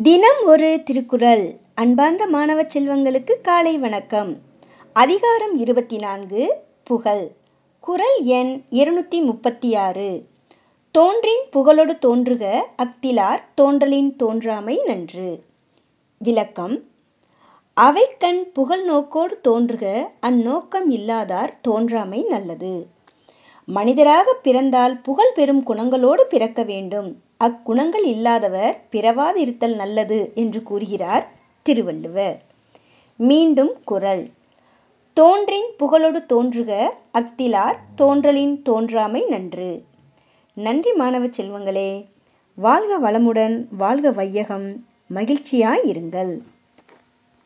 தினம் ஒரு திருக்குறள். அன்பார்ந்த மாணவ செல்வங்களுக்கு காலை வணக்கம். அதிகாரம் இருபத்தி நான்கு புகழ். குறள் எண் இருநூற்றி முப்பத்தி ஆறு தோன்றின் புகழோடு தோன்றுக அக்திலார் தோன்றலின் தோன்றாமை நன்று. விளக்கம். அவைக்கண் புகழ் நோக்கோடு தோன்றுக அந்நோக்கம் இல்லாதார் தோன்றாமை நல்லது. மனிதராக பிறந்தால் புகழ் பெறும் குணங்களோடு பிறக்க வேண்டும். அக்குணங்கள் இல்லாதவர் பிறவாது இருத்தல் நல்லது என்று கூறுகிறார் திருவள்ளுவர். மீண்டும் குரல். தோன்றின் புகழொடு தோன்றுக அக்திலார் தோன்றலின் தோன்றாமை நன்று. நன்றி மாணவ செல்வங்களே வாழ்க வளமுடன் வாழ்க வையகம் மகிழ்ச்சியாய் இருங்கள்.